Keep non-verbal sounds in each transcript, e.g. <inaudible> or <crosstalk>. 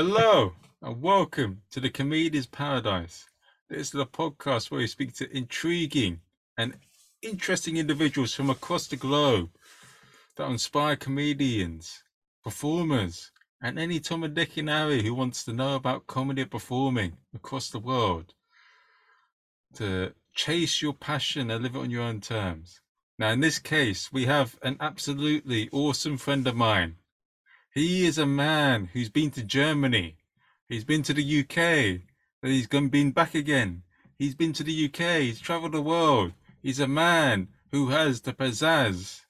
Hello and welcome to the Comedian's Paradise. This is the podcast where we speak to intriguing and interesting individuals from across the globe that inspire comedians, performers, and any Tom and Dick and Harry who wants to know about comedy and performing across the world. To chase your passion and live it on your own terms. Now, in this case, we have an absolutely awesome friend of mine he is a man who's been to Germany. He's been to the UK. He's gone, been back again. He's been to the UK. He's traveled the world. He's a man who has the pizzazz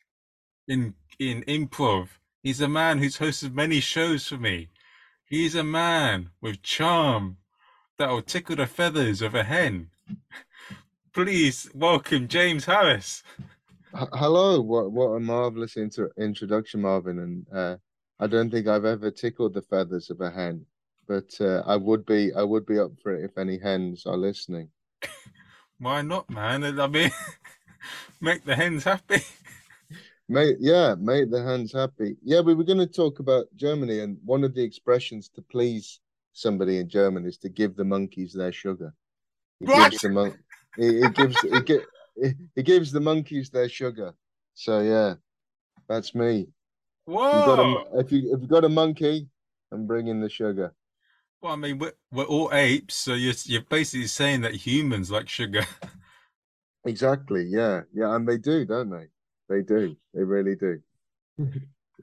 in in improv. He's a man who's hosted many shows for me. He's a man with charm that will tickle the feathers of a hen. <laughs> Please welcome James Harris. Hello, what what a marvelous inter- introduction, Marvin, and uh, I don't think I've ever tickled the feathers of a hen, but uh, I would be I would be up for it if any hens are listening. <laughs> Why not, man? I mean, <laughs> make the hens happy. <laughs> Make yeah, make the hens happy. Yeah, we were going to talk about Germany, and one of the expressions to please somebody in German is to give the monkeys their sugar. It What? gives the mon- it, it gives it, it, it gives the monkeys their sugar. So yeah, that's me. Whoa! a, if you if you've got a monkey, I'm bringing the sugar. Well, I mean, we're, we're all apes, so you're you're basically saying that humans like sugar. <laughs> Exactly. Yeah. Yeah. And they do, don't they? They do. They really do. <laughs>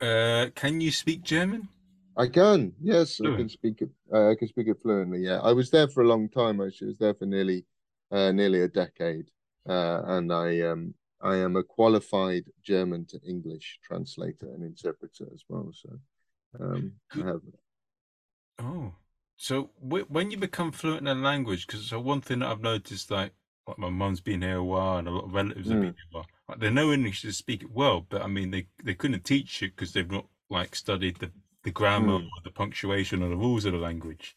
Uh, can you speak German? I can. Yes, I can speak it. Uh, I can speak it fluently. Yeah. I was there for a long time. I was there for nearly, uh, nearly a decade. Uh, and I um I am a qualified German to English translator and interpreter as well. So, um, I have. Oh, so wh- when you become fluent in a language, because so one thing that I've noticed, like, like my mum's been here a while, and a lot of relatives have been Mm. here a while. Like, they know English to speak it well, but I mean, they they couldn't teach it because they've not like studied the the grammar Mm. or the punctuation or the rules of the language.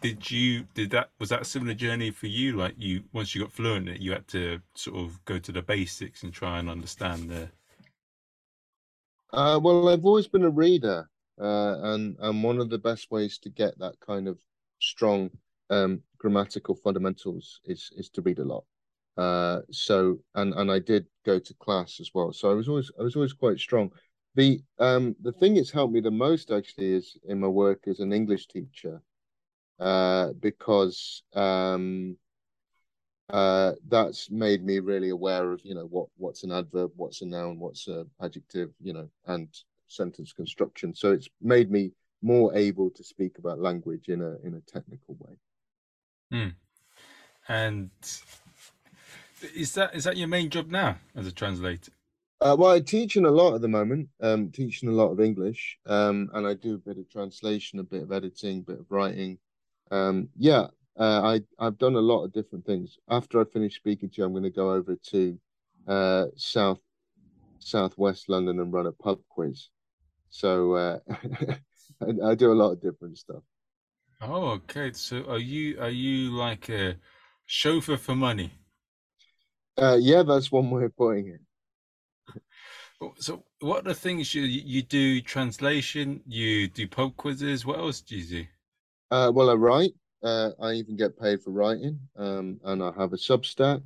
Did you did that was that a similar journey for you? Like you once you got fluent it, you had to sort of go to the basics and try and understand the. Uh, well, I've always been a reader, uh, and and one of the best ways to get that kind of strong um, grammatical fundamentals is is to read a lot. Uh, so and and I did go to class as well, so I was always I was always quite strong. The um the thing that's helped me the most actually is in my work as an English teacher, uh, because um uh that's made me really aware of you know what what's an adverb what's a noun what's an adjective you know and sentence construction so it's made me more able to speak about language in a in a technical way Hmm. And is that is that your main job now as a translator? uh, well i'm teaching a lot at the moment um teaching a lot of english um and i do a bit of translation a bit of editing a bit of writing um yeah uh, i i've done a lot of different things after i finish speaking to you i'm going to go over to uh south southwest London and run a pub quiz. So uh, <laughs> I, I do a lot of different stuff. Oh, okay. So are you are you like a chauffeur for money? Uh, yeah, that's one way of putting it. <laughs> So what are the things you you do translation, you do pub quizzes, what else do you do? Uh, well, I write. Uh, I even get paid for writing, um, and I have a Substack,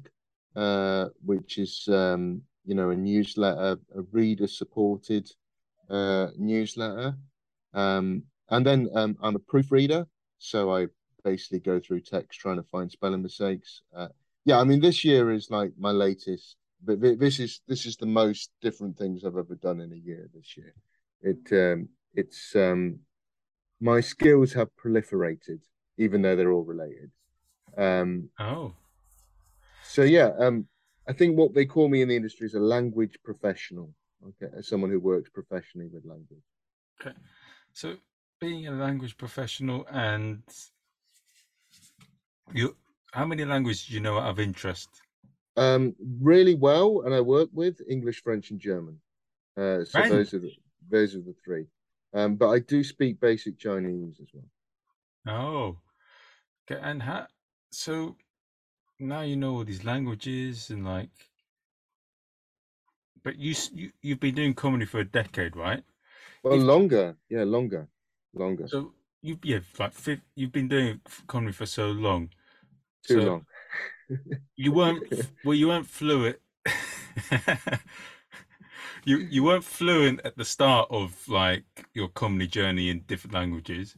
uh, which is um, you know a newsletter, a reader-supported uh, newsletter. Um, and then um, I'm a proofreader, so I basically go through text trying to find spelling mistakes. Uh, yeah, I mean this year is like my latest, but this is this is the most different things I've ever done in a year this year. It um, it's um, my skills have proliferated, even though they're all related. Um, Oh, so yeah, um, I think what they call me in the industry is a language professional. Okay, as someone who works professionally with language. okay. So being a language professional and you how many languages do you know of interest? Um, really well, and I work with English, French, and German. Uh, so French? those are the those are the three. Um, but I do speak basic Chinese as well. Oh, okay. And how so now you know all these languages and like but you you you've been doing comedy for a decade, right? Well, longer, yeah, longer, longer. So you yeah like you've been doing comedy for so long. Too So- long. <laughs> You weren't well. You weren't fluent. <laughs> you you weren't fluent at the start of like your comedy journey in different languages.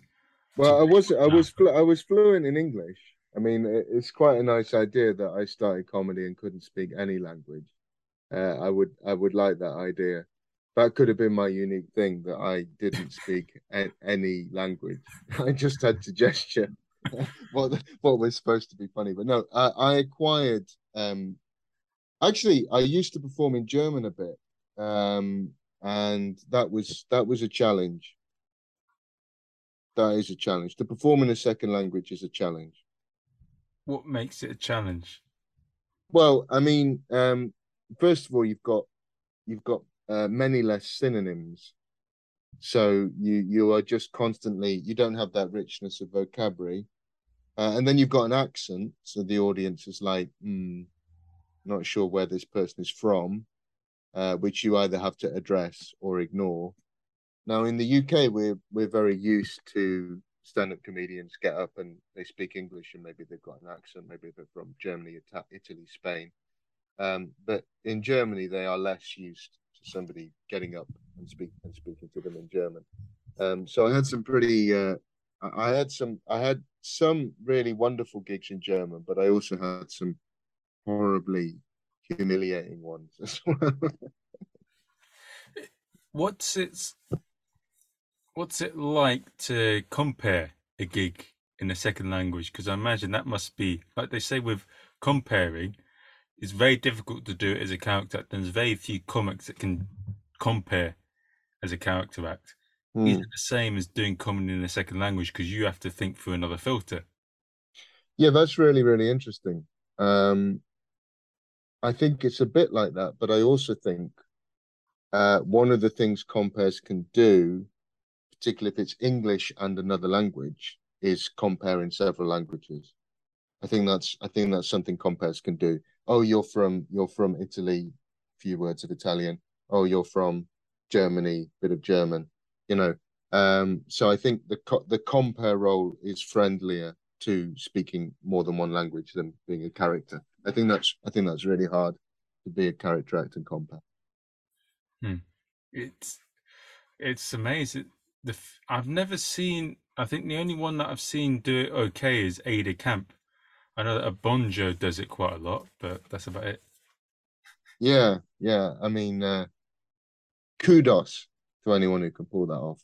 Well, I was I was flu- I was fluent in English. I mean, it's quite a nice idea that I started comedy and couldn't speak any language. Uh, I would I would like that idea. That could have been my unique thing that I didn't <laughs> speak a- any language. <laughs> I just had to gesture. <laughs> what what was supposed to be funny, but no, I, I acquired. Um, actually, I used to perform in German a bit, um, and that was that was a challenge. That is a challenge. To perform in a second language is a challenge. What makes it a challenge? Well, I mean, um, first of all, you've got you've got uh, many less synonyms, so you you are just constantly you don't have that richness of vocabulary, uh, and then you've got an accent, so the audience is like, hmm, not sure where this person is from, uh, which you either have to address or ignore. Now, in the UK, we're we're very used to stand-up comedians get up and they speak English and maybe they've got an accent, maybe they're from Germany, Ita- Italy, Spain. Um, but in Germany, they are less used to somebody getting up and speak and speaking to them in German. Um, so I had some pretty, uh, I had some, I had some really wonderful gigs in German, but I also had some horribly humiliating ones as well. <laughs> What's it? What's it like to compare a gig in a second language? Because I imagine that must be like they say with comparing. It's very difficult to do it as a character act. There's very few comics that can compare as a character act. Hmm. Is it the same as doing comedy in a second language because you have to think through another filter? Yeah, that's really, really interesting. Um, I think it's a bit like that, but I also think uh, one of the things compares can do, particularly if it's English and another language, is compare in several languages. I think that's I think that's something compares can do. Oh, you're from you're from Italy, few words of Italian. Oh, you're from Germany, bit of German. You know, um, so I think the co the compare role is friendlier to speaking more than one language than being a character. I think that's I think that's really hard to be a character act and compare. It's it's amazing. The I've never seen. I think the only one that I've seen do it okay is Ada Camp. I know that a Bonjo does it quite a lot, but that's about it. Yeah, yeah. I mean, uh, kudos to anyone who can pull that off.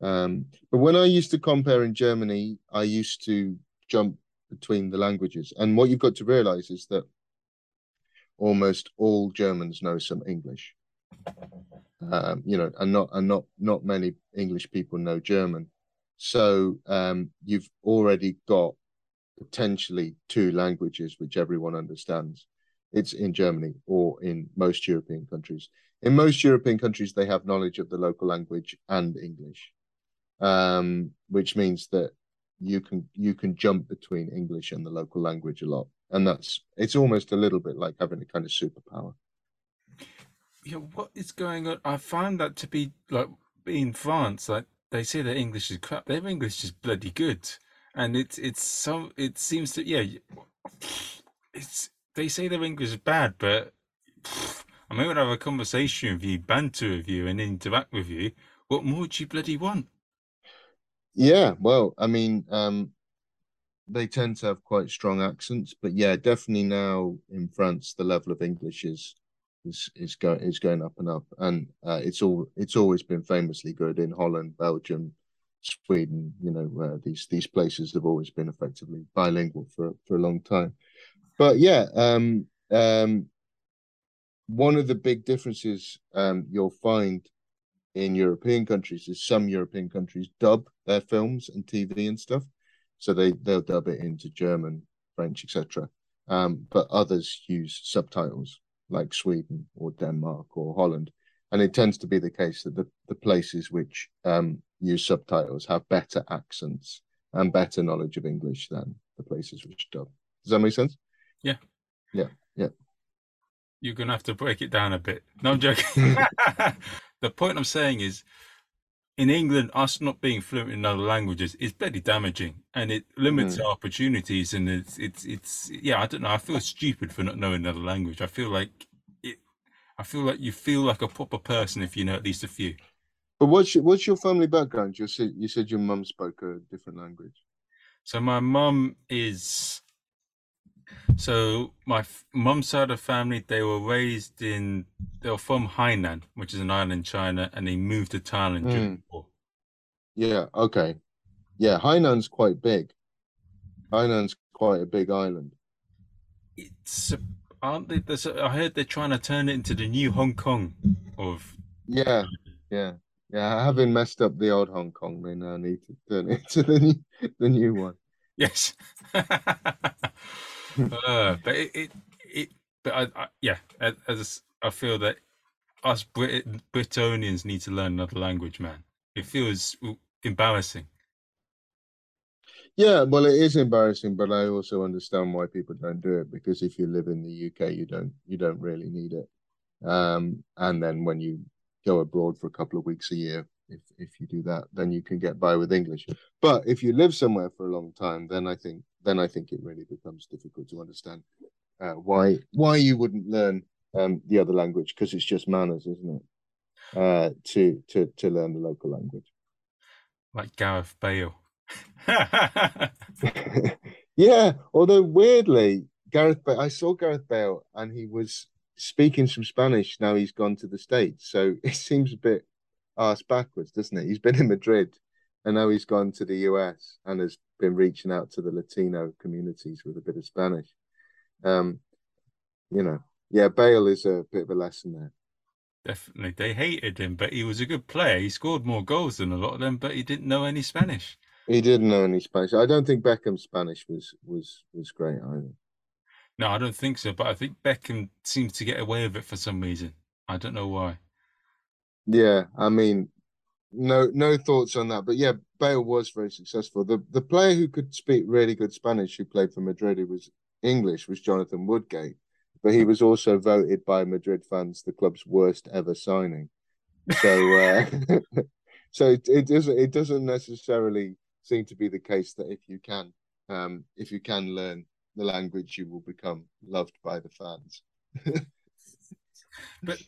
Um, but when I used to compare in Germany, I used to jump between the languages. And what you've got to realize is that almost all Germans know some English. Um, you know, and not and not not many English people know German. So um, you've already got potentially two languages which everyone understands. It's in Germany or in most European countries. In most European countries, they have knowledge of the local language and English, um, which means that you can you can jump between English and the local language a lot, and that's it's almost a little bit like having a kind of superpower. Yeah, what is going on? I find that to be like in France, like they say their English is crap. Their English is bloody good, and it's it's so it seems to yeah, it's they say their English is bad, but I'm able to have a conversation with you, banter with you, and interact with you. What more do you bloody want? Yeah, well, I mean, um, they tend to have quite strong accents, but yeah, definitely now in France, the level of English is is is going is going up and up, and uh, it's all it's always been famously good in Holland, Belgium, Sweden. You know, uh, these these places have always been effectively bilingual for for a long time. But yeah, um, um, one of the big differences um, you'll find in European countries is some European countries dub their films and TV and stuff, so they they'll dub it into German, French, etc. Um, but others use subtitles, like Sweden or Denmark or Holland, and it tends to be the case that the the places which um, use subtitles have better accents and better knowledge of English than the places which dub. Does that make sense? Yeah. Yeah. Yeah. You're gonna have to break it down a bit. No, I'm joking. <laughs> <laughs> the point I'm saying is, in England, us not being fluent in other languages is very damaging, and it limits Mm. our opportunities. And it's it's it's yeah, I don't know. I feel stupid for not knowing another language. I feel like it. I feel like you feel like a proper person if you know at least a few. But what's your, what's your family background? You said you said your mum spoke a different language. So my mum is. So my f- mum's side of the family, they were raised in. They were from Hainan, which is an island in China, and they moved to Thailand during the war. Yeah. Okay. Yeah. Hainan's quite big. Hainan's quite a big island. It's aren't they? There's, I heard they're trying to turn it into the new Hong Kong of. Yeah. Yeah. Yeah. Having messed up the old Hong Kong, they now need to turn it to the new, the new one. <laughs> Yes. <laughs> uh, but it, it, it but I, I yeah, as, I feel that us Brit Britonians need to learn another language, man. It feels embarrassing. Yeah, well, it is embarrassing, but I also understand why people don't do it because if you live in the UK, you don't you don't really need it. Um, and then when you go abroad for a couple of weeks a year, if if you do that, then you can get by with English. But if you live somewhere for a long time, then I think then I think it really becomes difficult to understand uh, why why you wouldn't learn um, the other language because it's just manners, isn't it? Uh, to to to learn the local language. Like Gareth Bale. <laughs> <laughs> yeah, although weirdly, Gareth Bale, I saw Gareth Bale and he was speaking some Spanish. Now he's gone to the States, so <laughs> it seems a bit arse backwards, doesn't it? He's been in Madrid and now he's gone to the US and has been reaching out to the Latino communities with a bit of Spanish. Um, you know, yeah, Bale is a bit of a lesson there. Definitely, they hated him, but he was a good player. He scored more goals than a lot of them, but he didn't know any Spanish. He didn't know any Spanish. I don't think Beckham's Spanish was was was great either. No, I don't think so. But I think Beckham seems to get away with it for some reason. I don't know why. Yeah, I mean, no no thoughts on that. But yeah, Bale was very successful. The the player who could speak really good Spanish who played for Madrid who was English was Jonathan Woodgate. But he was also voted by Madrid fans the club's worst ever signing. So uh, <laughs> so it, it doesn't it doesn't necessarily seem to be the case that if you can um, if you can learn the language you will become loved by the fans. <laughs> but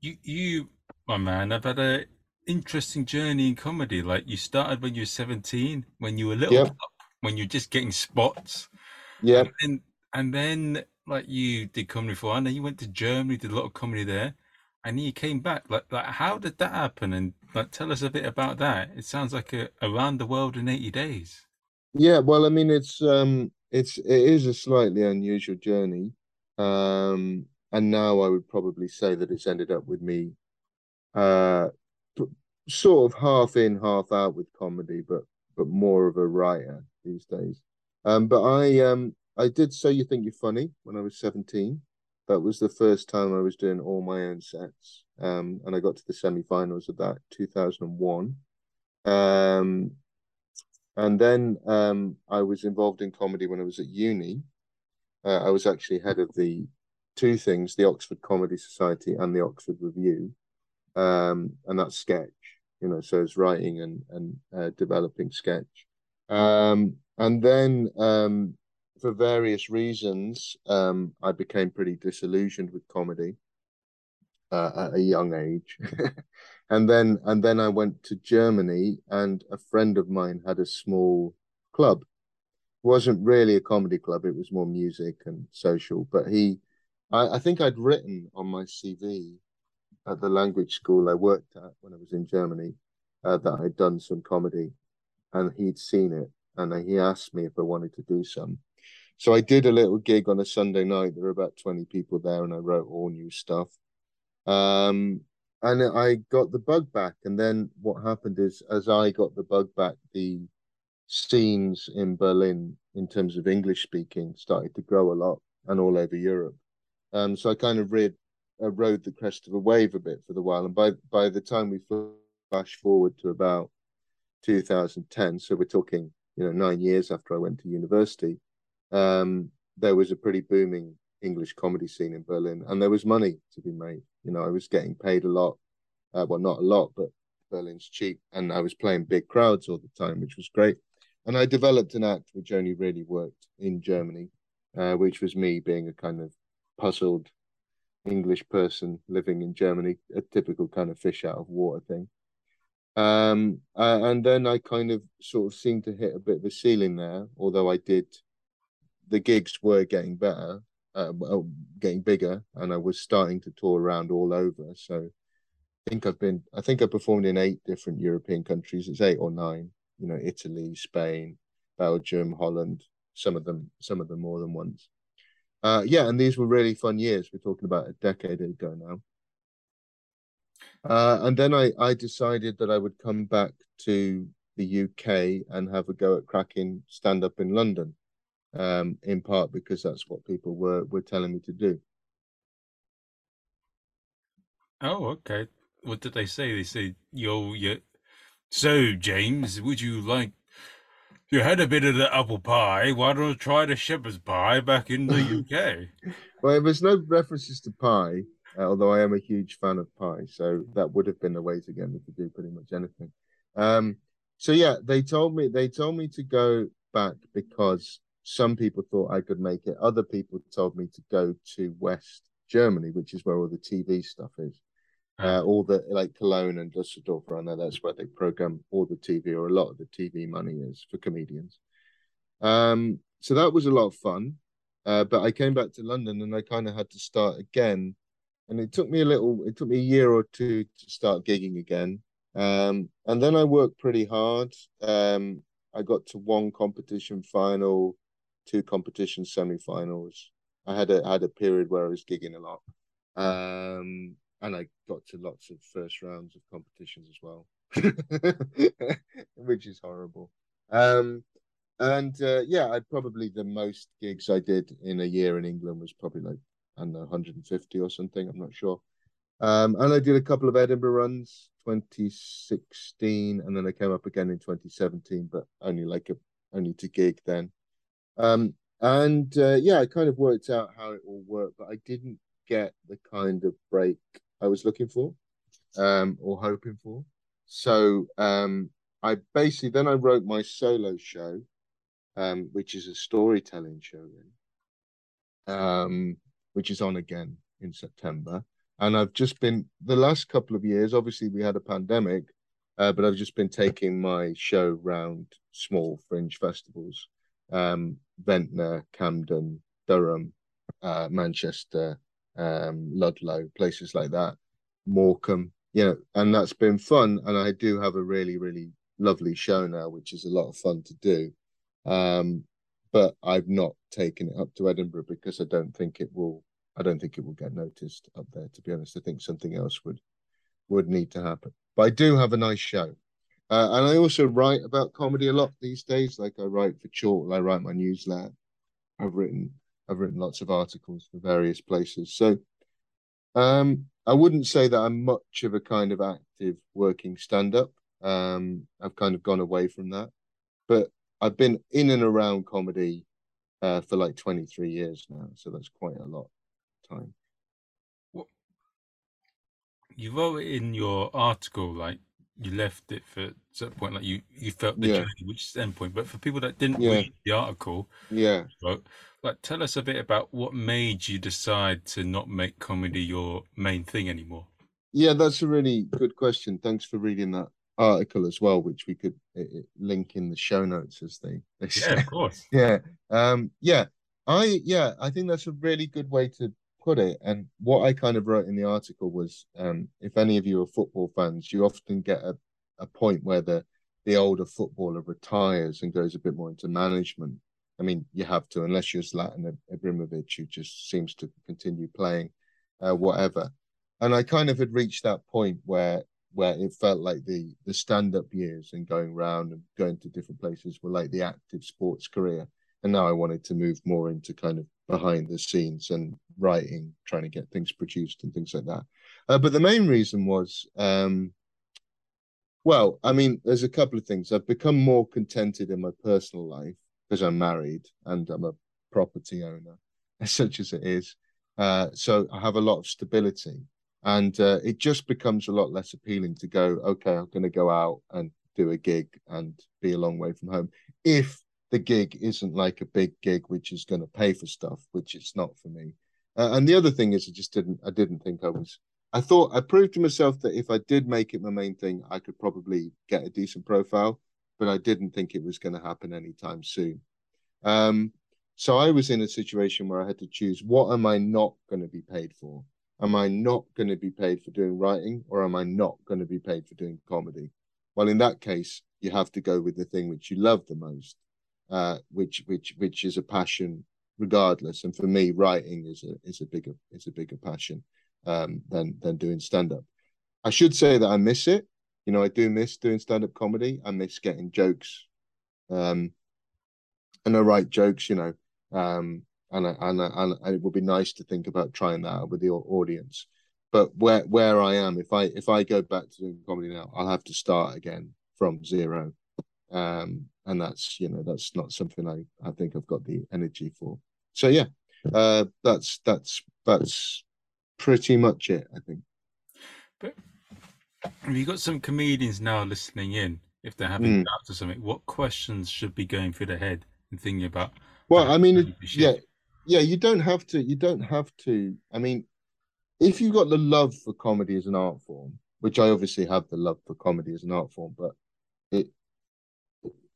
you you my man i've had a interesting journey in comedy. Like you started when you were 17, when you were little Yep. pup, when you're just getting spots. Yeah, And and then like you did comedy for and then you went to Germany, did a lot of comedy there, and then you came back. Like like how did that happen? And like tell us a bit about that. It sounds like a around the world in 80 days. Yeah, well, I mean, it's um, it's it is a slightly unusual journey, um, and now I would probably say that it's ended up with me, uh, sort of half in, half out with comedy, but but more of a writer these days. Um, but I um, I did So You Think You're Funny when I was 17. That was the first time I was doing all my own sets, um, and I got to the semi-finals of that 2001. Um, and then um, I was involved in comedy when I was at uni. Uh, I was actually head of the two things, the Oxford Comedy Society and the Oxford Revue. Um, and that's sketch, you know, so it's writing and, and uh, developing sketch. Um, and then um, for various reasons, um, I became pretty disillusioned with comedy uh, at a young age. <laughs> and then and then I went to Germany and a friend of mine had a small club. It wasn't really a comedy club, it was more music and social. But he I, I think I'd written on my CV at the language school I worked at when I was in Germany uh, that I'd done some comedy and he'd seen it and he asked me if I wanted to do some. So I did a little gig on a Sunday night. There were about 20 people there and I wrote all new stuff. Um, and I got the bug back. And then what happened is, as I got the bug back, the scenes in Berlin, in terms of English speaking, started to grow a lot and all over Europe. Um, so I kind of read, rode the crest of a wave a bit for the while. And by by the time we flash forward to about 2010, so we're talking, you know, nine years after I went to university, um, there was a pretty booming English comedy scene in Berlin, and there was money to be made. You know, I was getting paid a lot. Uh, well, not a lot, but Berlin's cheap, and I was playing big crowds all the time, which was great. And I developed an act which only really worked in Germany, uh, which was me being a kind of puzzled English person living in Germany, a typical kind of fish out of water thing. Um, uh, and then I kind of sort of seemed to hit a bit of a ceiling there, although I did, the gigs were getting better, uh, getting bigger, and I was starting to tour around all over. So I think I've been, I think I performed in eight different European countries. It's eight or nine, you know, Italy, Spain, Belgium, Holland, some of them, some of them more than once. Uh, yeah, and these were really fun years. We're talking about a decade ago now. Uh, and then I, I decided that I would come back to the UK and have a go at cracking stand up in London, um, in part because that's what people were, were telling me to do. Oh, okay. What did they say? They said, yo, yeah. So, James, would you like you had a bit of the apple pie. Why don't try the shepherd's pie back in the UK? <laughs> well, there's no references to pie, uh, although I am a huge fan of pie. So that would have been the way to get me to do pretty much anything. Um, so yeah, they told me they told me to go back because some people thought I could make it. Other people told me to go to West Germany, which is where all the TV stuff is. Uh, all the like Cologne and Dusseldorf, I know that's where they program all the TV or a lot of the TV money is for comedians. Um, so that was a lot of fun. Uh, but I came back to London and I kind of had to start again. And it took me a little, it took me a year or two to start gigging again. Um, and then I worked pretty hard. Um, I got to one competition final, two competition semi-finals. I had a had a period where I was gigging a lot. Um, and I got to lots of first rounds of competitions as well, <laughs> which is horrible. Um, and uh, yeah, I probably the most gigs I did in a year in England was probably like I don't know 150 or something. I'm not sure. Um, and I did a couple of Edinburgh runs, 2016, and then I came up again in 2017, but only like a only to gig then. Um, and uh, yeah, I kind of worked out how it all worked, but I didn't get the kind of break I was looking for um, or hoping for. So um, I basically then I wrote my solo show, um, which is a storytelling show, then, um, which is on again in September. And I've just been the last couple of years. Obviously, we had a pandemic, uh, but I've just been taking my show round small fringe festivals, um, Ventnor, Camden, Durham, uh, Manchester, um, Ludlow, places like that, Morecambe, you know, and that's been fun. And I do have a really, really lovely show now, which is a lot of fun to do. Um, but I've not taken it up to Edinburgh because I don't think it will. I don't think it will get noticed up there. To be honest, I think something else would would need to happen. But I do have a nice show, uh, and I also write about comedy a lot these days. Like I write for Chortle, I write my newsletter. I've written I've written lots of articles for various places. So um, I wouldn't say that I'm much of a kind of active working stand up. Um, I've kind of gone away from that. But I've been in and around comedy uh, for like 23 years now. So that's quite a lot of time. You wrote in your article like you left it for a certain point, like you you felt the yeah. journey, which is the end point. But for people that didn't yeah. read the article, yeah, wrote, like tell us a bit about what made you decide to not make comedy your main thing anymore. Yeah, that's a really good question. Thanks for reading that article as well, which we could uh, link in the show notes as they, they say. Yeah, of course. <laughs> yeah, um, yeah. I yeah, I think that's a really good way to put it. And what I kind of wrote in the article was, um, if any of you are football fans, you often get a, a point where the the older footballer retires and goes a bit more into management. I mean, you have to, unless you're Zlatan Ibrahimovic, who just seems to continue playing uh, whatever. And I kind of had reached that point where where it felt like the the stand up years and going around and going to different places were like the active sports career. And now I wanted to move more into kind of behind the scenes and writing, trying to get things produced and things like that. Uh, but the main reason was, um, well, I mean, there's a couple of things. I've become more contented in my personal life because I'm married and I'm a property owner, <laughs> such as it is. Uh, so I have a lot of stability. and uh, it just becomes a lot less appealing to go. Okay, I'm going to go out and do a gig and be a long way from home. If the gig isn't like a big gig which is going to pay for stuff, which it's not for me. Uh, and the other thing is, I just didn't. I didn't think I was. I thought I proved to myself that if I did make it my main thing, I could probably get a decent profile, but I didn't think it was going to happen anytime soon. Um, so I was in a situation where I had to choose what am I not going to be paid for? Am I not going to be paid for doing writing or am I not going to be paid for doing comedy? Well, in that case, you have to go with the thing which you love the most, uh, which which which is a passion regardless. And for me, writing is a is a bigger is a bigger passion um, than than doing stand up. I should say that I miss it. You know, I do miss doing stand up comedy. I miss getting jokes, um, and I write jokes. You know, um, and and and it would be nice to think about trying that with the audience. But where where I am, if I if I go back to doing comedy now, I'll have to start again from zero, um, and that's you know that's not something I I think I've got the energy for. So yeah, uh, that's that's that's pretty much it. I think. But have you got some comedians now listening in? If they're having mm. doubts or something, what questions should be going through their head and thinking about? Well, I mean, yeah, yeah. You don't have to. You don't have to. I mean, if you've got the love for comedy as an art form, which I obviously have the love for comedy as an art form, but it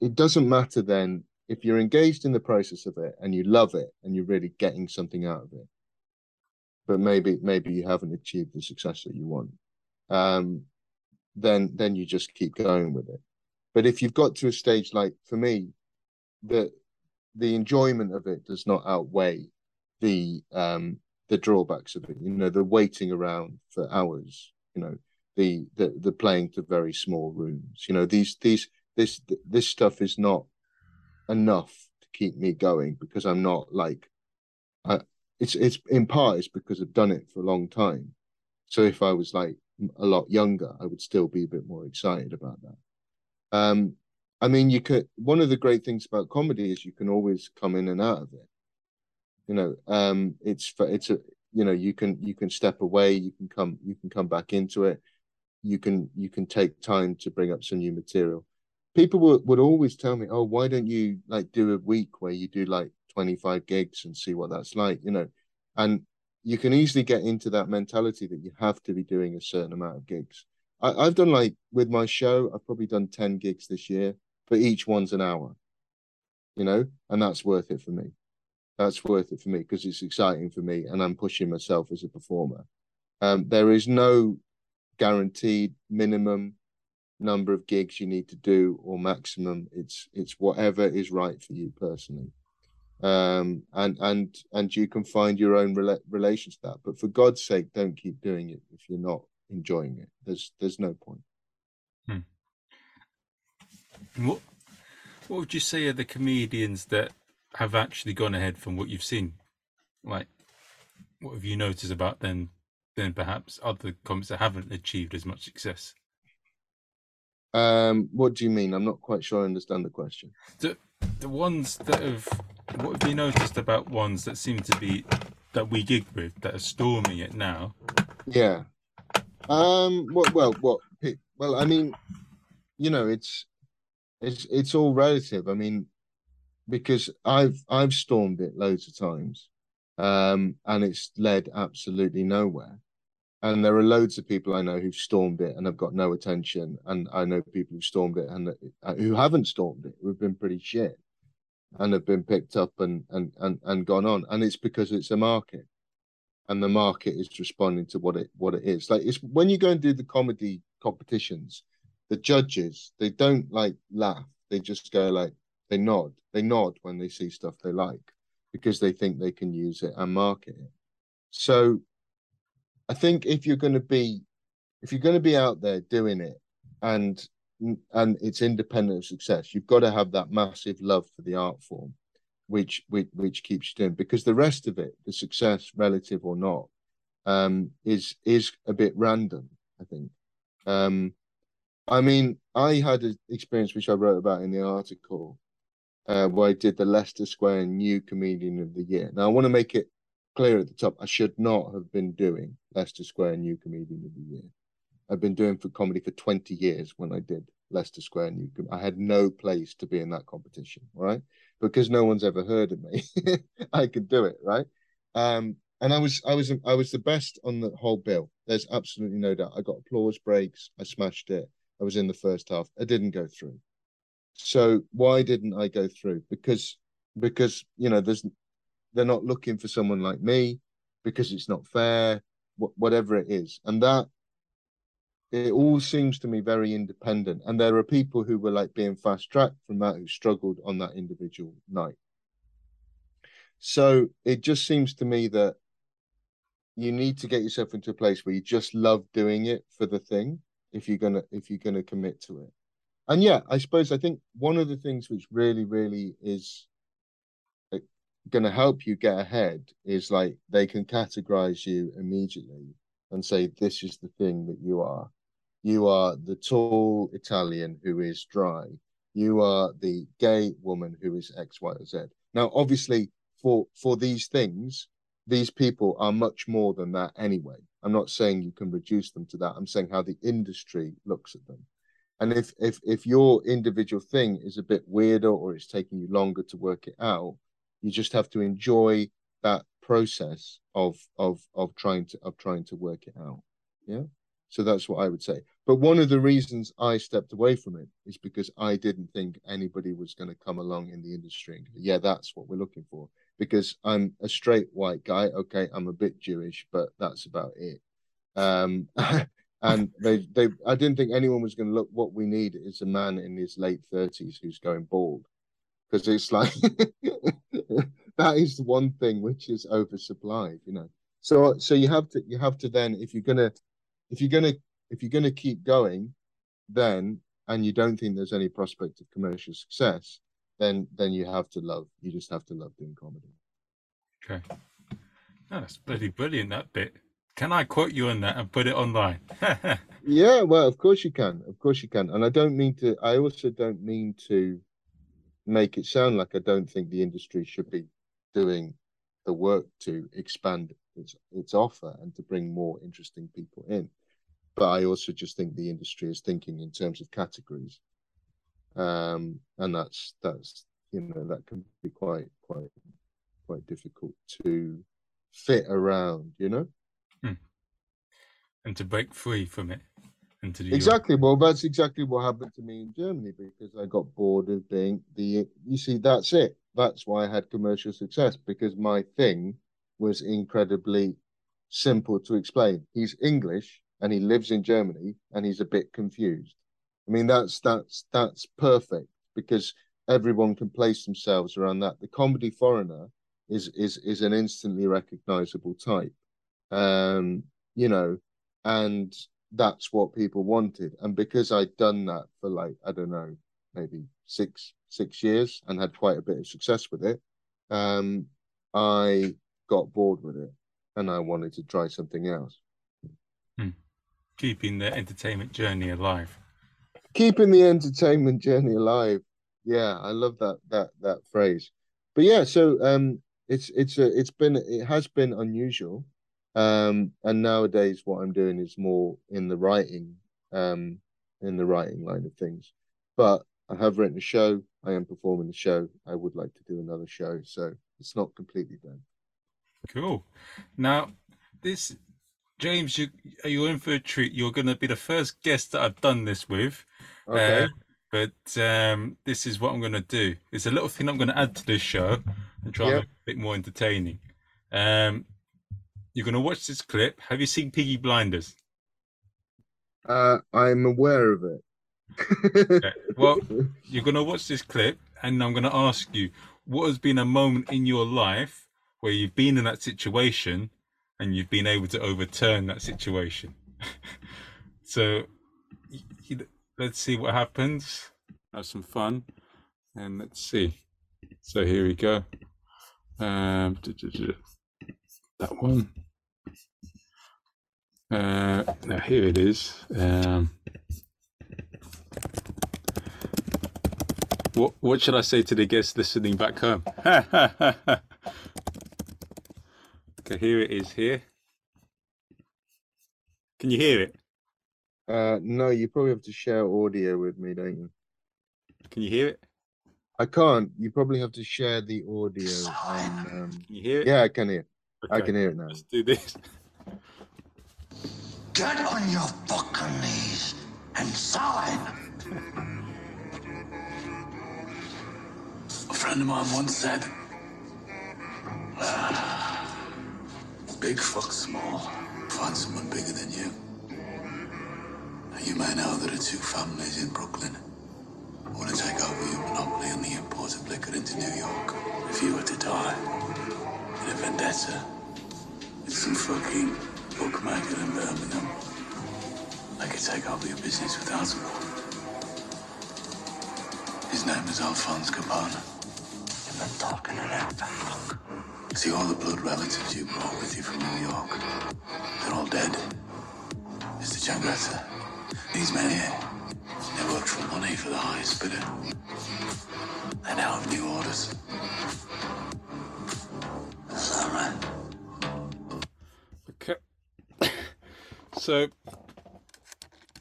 it doesn't matter then if you're engaged in the process of it and you love it and you're really getting something out of it. But maybe maybe you haven't achieved the success that you want. Um, then then you just keep going with it. But if you've got to a stage like for me the the enjoyment of it does not outweigh the um the drawbacks of it. You know the waiting around for hours you know the the, the playing to very small rooms. You know these these this this stuff is not enough to keep me going because i'm not like I, it's it's in part it's because I've done it for a long time. So if I was like a lot younger, I would still be a bit more excited about that. Um, I mean, you could. One of the great things about comedy is you can always come in and out of it. You know, um, it's for it's a you know you can you can step away, you can come you can come back into it. You can you can take time to bring up some new material. People would, would always tell me, "Oh, why don't you like do a week where you do like 25 gigs and see what that's like, you know. And you can easily get into that mentality that you have to be doing a certain amount of gigs. I, have done like with my show, I've probably done 10 gigs this year, but each one's an hour, you know, and that's worth it for me. That's worth it for me because it's exciting for me and I'm pushing myself as a performer. Um, there is no guaranteed minimum number of gigs you need to do or maximum. It's it's whatever is right for you personally um, and and and you can find your own rela- relation to that. But for God's sake, don't keep doing it if you're not enjoying it. There's there's no point. Hmm. What what would you say are the comedians that have actually gone ahead from what you've seen? Like, what have you noticed about them? Then perhaps other comics that haven't achieved as much success. Um, what do you mean? I'm not quite sure I understand the question. The the ones that have what have you noticed about ones that seem to be that we gig with that are storming it now? Yeah. Um. Well. Well. What? Well. I mean, you know, it's it's it's all relative. I mean, because I've I've stormed it loads of times, um, and it's led absolutely nowhere. And there are loads of people I know who've stormed it and have got no attention, and I know people who've stormed it and uh, who haven't stormed it who've been pretty shit and have been picked up and and and, and gone on. And it's because it's a market. And the market is responding to what it what it is. Like it's when you go and do the comedy competitions the judges they don't like laugh. They just go like they nod. They nod when they see stuff they like because they think they can use it and market it. So i think if you're going to be if you're going to be out there doing it and and it's independent of success. You've got to have that massive love for the art form, which which, which keeps you doing. Because the rest of it, the success, relative or not, um, is is a bit random. I think. Um, I mean, I had an experience which I wrote about in the article, uh, where I did the Leicester Square New Comedian of the Year. Now, I want to make it clear at the top. I should not have been doing Leicester Square New Comedian of the Year. I've been doing for comedy for 20 years when I did Leicester Square New. I had no place to be in that competition, right? Because no one's ever heard of me. <laughs> I could do it, right? Um, and I was I was I was the best on the whole bill. There's absolutely no doubt. I got applause breaks. I smashed it. I was in the first half. I didn't go through. So why didn't I go through? Because because you know there's they're not looking for someone like me because it's not fair. Whatever it is, and that it all seems to me very independent. And there are people who were like being fast tracked from that who struggled on that individual night. So it just seems to me that you need to get yourself into a place where you just love doing it for the thing if you're gonna if you're gonna commit to it and yeah i suppose i think one of the things which really really is uh, gonna help you get ahead is like they can categorize you immediately and say this is the thing that you are you are the tall italian who is dry you are the gay woman who is x y or z now obviously for for these things these people are much more than that anyway. I'm not saying you can reduce them to that. I'm saying how the industry looks at them. And if if if your individual thing is a bit weirder or it's taking you longer to work it out, you just have to enjoy that process of of of trying to of trying to work it out. Yeah. So that's what I would say. But one of the reasons I stepped away from it is because I didn't think anybody was going to come along in the industry yeah, that's what we're looking for because I'm a straight white guy. Okay, I'm a bit Jewish, but that's about it. Um, <laughs> and they, they, I didn't think anyone was going to look. What we need is a man in his late thirties who's going bald, because it's like <laughs> that is the one thing which is oversupplied, you know. So, so you have to, you have to then, if you're gonna, if you're gonna, if you're gonna keep going, then, and you don't think there's any prospect of commercial success, then then you have to love. You just have to love doing comedy. Okay, oh, that's bloody brilliant. That bit. Can I quote you on that and put it online? <laughs> yeah, well, of course you can. Of course you can. And I don't mean to. I also don't mean to make it sound like I don't think the industry should be doing the work to expand its its offer and to bring more interesting people in. But I also just think the industry is thinking in terms of categories um, and that's that's you know that can be quite quite quite difficult to fit around you know hmm. and to break free from it and to exactly your... well that's exactly what happened to me in germany because i got bored of being the you see that's it that's why i had commercial success because my thing was incredibly simple to explain he's english and he lives in germany and he's a bit confused I mean, that's that's that's perfect because everyone can place themselves around that. The comedy foreigner is is is an instantly recognizable type, um, you know, and that's what people wanted. And because I'd done that for like I don't know, maybe six six years and had quite a bit of success with it, um, I got bored with it and I wanted to try something else. Hmm. Keeping the entertainment journey alive keeping the entertainment journey alive. Yeah, I love that that that phrase. But yeah, so um, it's it's a, it's been it has been unusual, um, and nowadays what I'm doing is more in the writing, um, in the writing line of things. But I have written a show. I am performing the show. I would like to do another show, so it's not completely done. Cool. Now, this James, you you're in for a treat. You're going to be the first guest that I've done this with. Okay. Uh, but um, this is what I'm going to do. It's a little thing I'm going to add to this show and try yep. to make it a bit more entertaining. Um, you're going to watch this clip. Have you seen Peaky Blinders? Uh, I'm aware of it. Okay. Well, <laughs> you're going to watch this clip, and I'm going to ask you what has been a moment in your life where you've been in that situation and you've been able to overturn that situation. <laughs> so, let's see what happens. Have some fun, and let's see. So here we go. Um, that one. Uh, now here it is. Um, what what should I say to the guests listening back home? <laughs> okay, here it is here. Can you hear it? Uh, no, you probably have to share audio with me, don't you? Can you hear it? I can't. You probably have to share the audio. On, um... Can you hear it? Yeah, I can hear. I can hear it now. Let's do this. Get on your fucking knees and sign. A friend of mine once said, "Ah, "Big fuck small. Find someone bigger than you." Now, you may know there are two families in Brooklyn who want to take over your monopoly on the import of liquor into New York. If you were to die in a vendetta with some fucking bookmaker in Birmingham, I could take over your business without a. His name is Alphonse Capone. You've been talking to that fuck. See, all the blood relatives you brought with you from New York, they're all dead. Mr. Changretta, these men here, they worked for money for the highest bidder. They now have new orders. Is that right? Okay. <coughs> So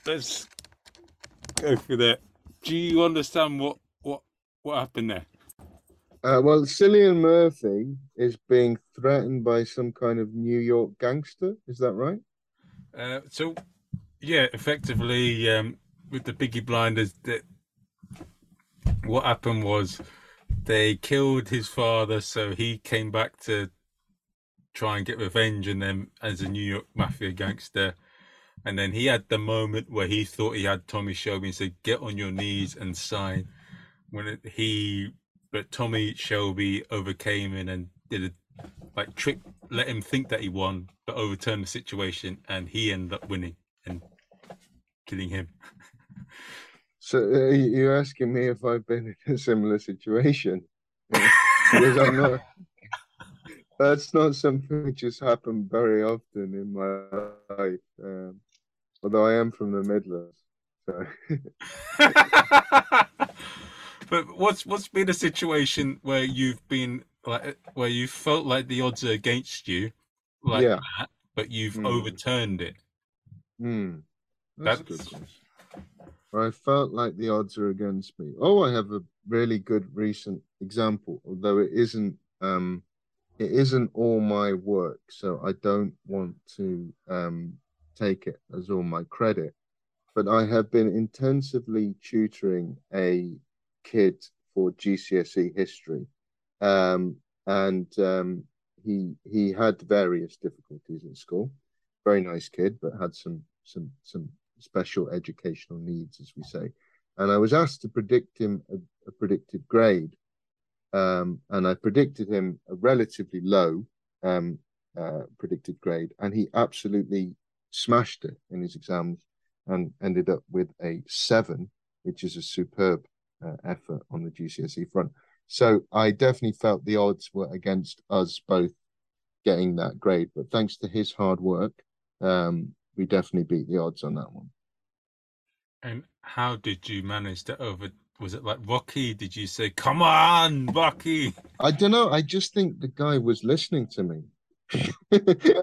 let's go through that. Do you understand what what what happened there? Uh, well, Cillian Murphy is being threatened by some kind of New York gangster. Is that right? Uh, so yeah, effectively um, with the Peaky Blinders, that what happened was they killed his father, so he came back to try and get revenge on them as a New York mafia gangster. And then he had the moment where he thought he had Tommy Shelby and said, "Get on your knees and sign." When it, he, but Tommy Shelby overcame him and did a like trick, let him think that he won, but overturned the situation, and he ended up winning and killing him. So uh, you- you're asking me if I've been in a similar situation? because I'm not. <laughs> That's not something that just happened very often in my life. Um, although I am from the Midlands, so <laughs> but what's what's been a situation where you've been like where you felt like the odds are against you, like Yeah. that, but you've Hmm. overturned it? hmm, that's, a good That's- Where I felt like the odds are against me. Oh, I have a really good recent example, although it isn't. Um, it isn't all my work, so I don't want to um, take it as all my credit. But I have been intensively tutoring a kid for GCSE history, um, and um, he he had various difficulties in school. Very nice kid, but had some some some special educational needs, as we say. And I was asked to predict him a, a predicted grade um, and I predicted him a relatively low um, uh, predicted grade, and he absolutely smashed it in his exams and ended up with a seven, which is a superb uh, effort on the GCSE front. So I definitely felt the odds were against us both getting that grade, but thanks to his hard work, um, we definitely beat the odds on that one. And how did you manage to over? Was it like Rocky? Did you say, "Come on, Rocky"? I don't know. I just think the guy was listening to me, <laughs>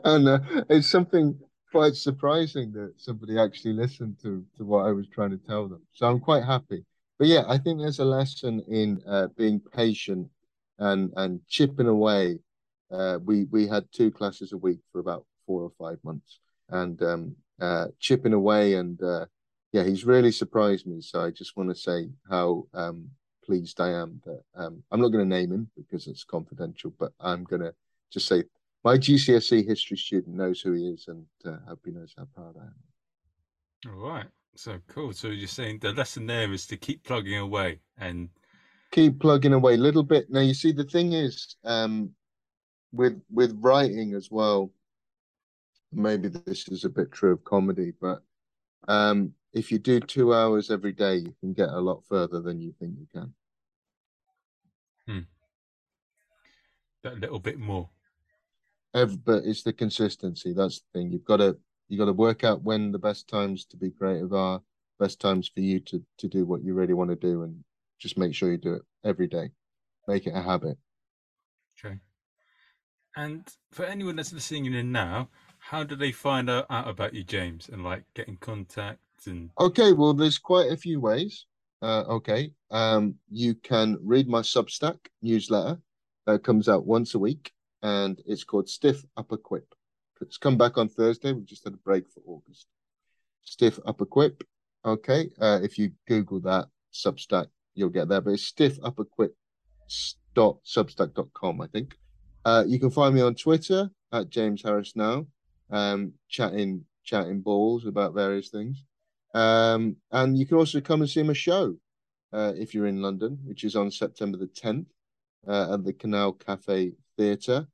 and uh, it's something quite surprising that somebody actually listened to to what I was trying to tell them. So I'm quite happy. But yeah, I think there's a lesson in uh, being patient and and chipping away. Uh, we we had two classes a week for about four or five months, and um, uh, chipping away and uh, yeah, he's really surprised me. So I just want to say how um, pleased I am that um, I'm not going to name him because it's confidential, but I'm going to just say my GCSE history student knows who he is, and uh, hope he knows how proud I am. All right, so cool. So you're saying the lesson there is to keep plugging away and Keep plugging away a little bit. Now you see the thing is um, with with writing as well. Maybe this is a bit true of comedy, but um, if you do two hours every day, you can get a lot further than you think you can. Hmm. that little bit more. Ev- but it's the consistency. That's the thing. You've got to you got to work out when the best times to be creative are, best times for you to to do what you really want to do, and just make sure you do it every day. Make it a habit. Okay. And for anyone that's listening in now, how do they find out, out about you, James, and like get in contact and Okay, well, there's quite a few ways. Uh, okay, um, you can read my Substack newsletter that comes out once a week, and it's called Stiff Upper Quip. It's come back on Thursday. We just had a break for August. Stiff Upper Quip. Okay, uh, if you Google that Substack, you'll get there. But it's Stiff Upper Quip dot substack.com, I think. Uh, you can find me on Twitter at James Harris Now, um, chatting chatting balls about various things. Um, and you can also come and see my show uh, if you're in London, which is on September the 10th uh, at the Canal Cafe Theatre.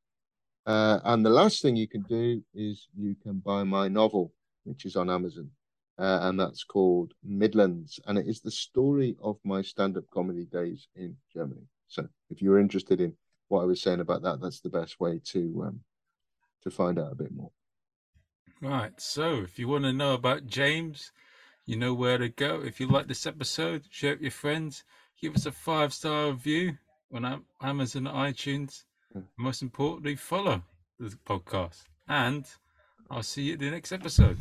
Uh, and the last thing you can do is you can buy my novel, which is on Amazon, uh, and that's called Midlands, and it is the story of my stand-up comedy days in Germany. So, if you're interested in what I was saying about that, that's the best way to um, to find out a bit more. Right. So, if you want to know about James, you know where to go. If you like this episode, share it with your friends. Give us a five star review on Amazon, iTunes. Most importantly, follow the podcast. And I'll see you at the next episode.